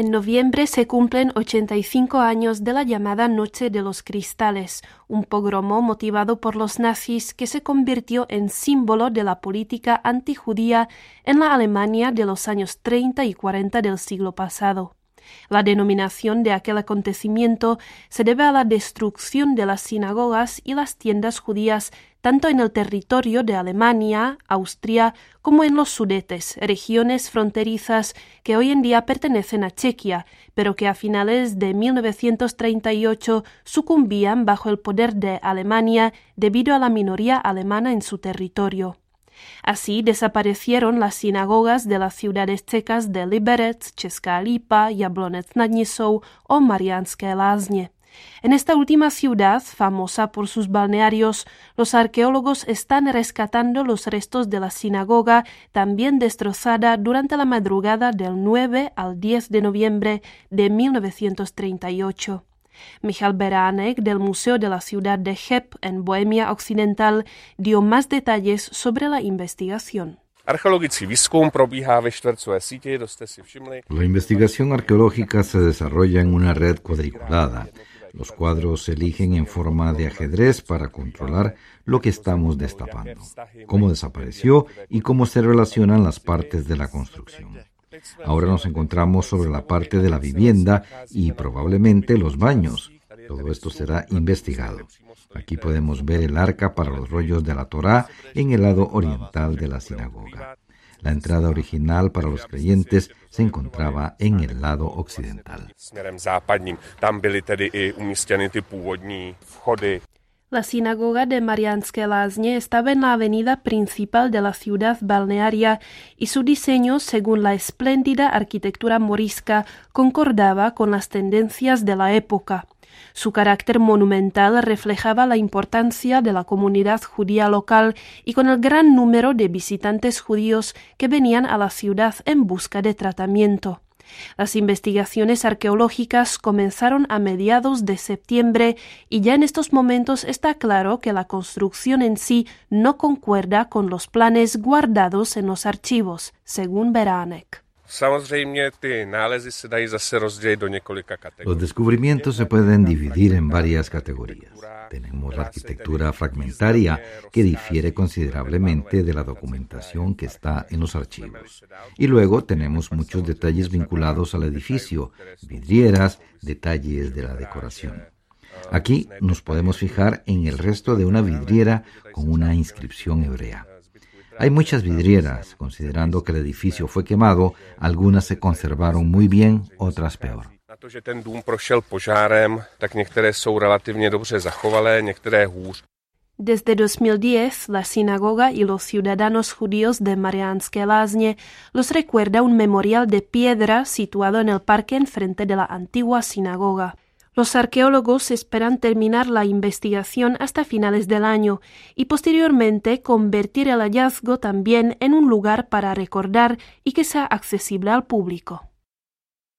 En noviembre se cumplen 85 años de la llamada Noche de los Cristales, un pogromo motivado por los nazis que se convirtió en símbolo de la política antijudía en la Alemania de los años 30 y 40 del siglo pasado. La denominación de aquel acontecimiento se debe a la destrucción de las sinagogas y las tiendas judías tanto en el territorio de Alemania, Austria, como en los Sudetes, regiones fronterizas que hoy en día pertenecen a Chequia, pero que a finales de 1938 sucumbían bajo el poder de Alemania debido a la minoría alemana en su territorio. Así desaparecieron las sinagogas de las ciudades checas de Liberec, Česká Lípa, Jablonec nad Nisou o Mariánské Lázně. En esta última ciudad, famosa por sus balnearios, los arqueólogos están rescatando los restos de la sinagoga, también destrozada durante la madrugada del 9 al 10 de noviembre de 1938. Michal Beránek del Museo de la Ciudad de Cheb en Bohemia Occidental dio más detalles sobre la investigación. La investigación arqueológica se desarrolla en una red cuadriculada. Los cuadros se eligen en forma de ajedrez para controlar lo que estamos destapando, cómo desapareció y cómo se relacionan las partes de la construcción. Ahora nos encontramos sobre la parte de la vivienda y probablemente los baños. Todo esto será investigado. Aquí podemos ver el arca para los rollos de la Torá en el lado oriental de la sinagoga. La entrada original para los creyentes se encontraba en el lado occidental. La sinagoga de Mariánské Lázně estaba en la avenida principal de la ciudad balnearia y su diseño, según la espléndida arquitectura morisca, concordaba con las tendencias de la época. Su carácter monumental reflejaba la importancia de la comunidad judía local y con el gran número de visitantes judíos que venían a la ciudad en busca de tratamiento. Las investigaciones arqueológicas comenzaron a mediados de septiembre y ya en estos momentos está claro que la construcción en sí no concuerda con los planes guardados en los archivos, según Beranek. Los descubrimientos se pueden dividir en varias categorías. Tenemos la arquitectura fragmentaria, que difiere considerablemente de la documentación que está en los archivos. Y luego tenemos muchos detalles vinculados al edificio, vidrieras, detalles de la decoración. Aquí nos podemos fijar en el resto de una vidriera con una inscripción hebrea. Hay muchas vidrieras, considerando que el edificio fue quemado, algunas se conservaron muy bien, otras peor. Desde 2010, la sinagoga y los ciudadanos judíos de Mariánské Lázně los recuerda un memorial de piedra situado en el parque enfrente de la antigua sinagoga. Los arqueólogos esperan terminar la investigación hasta finales del año y posteriormente convertir el hallazgo también en un lugar para recordar y que sea accesible al público.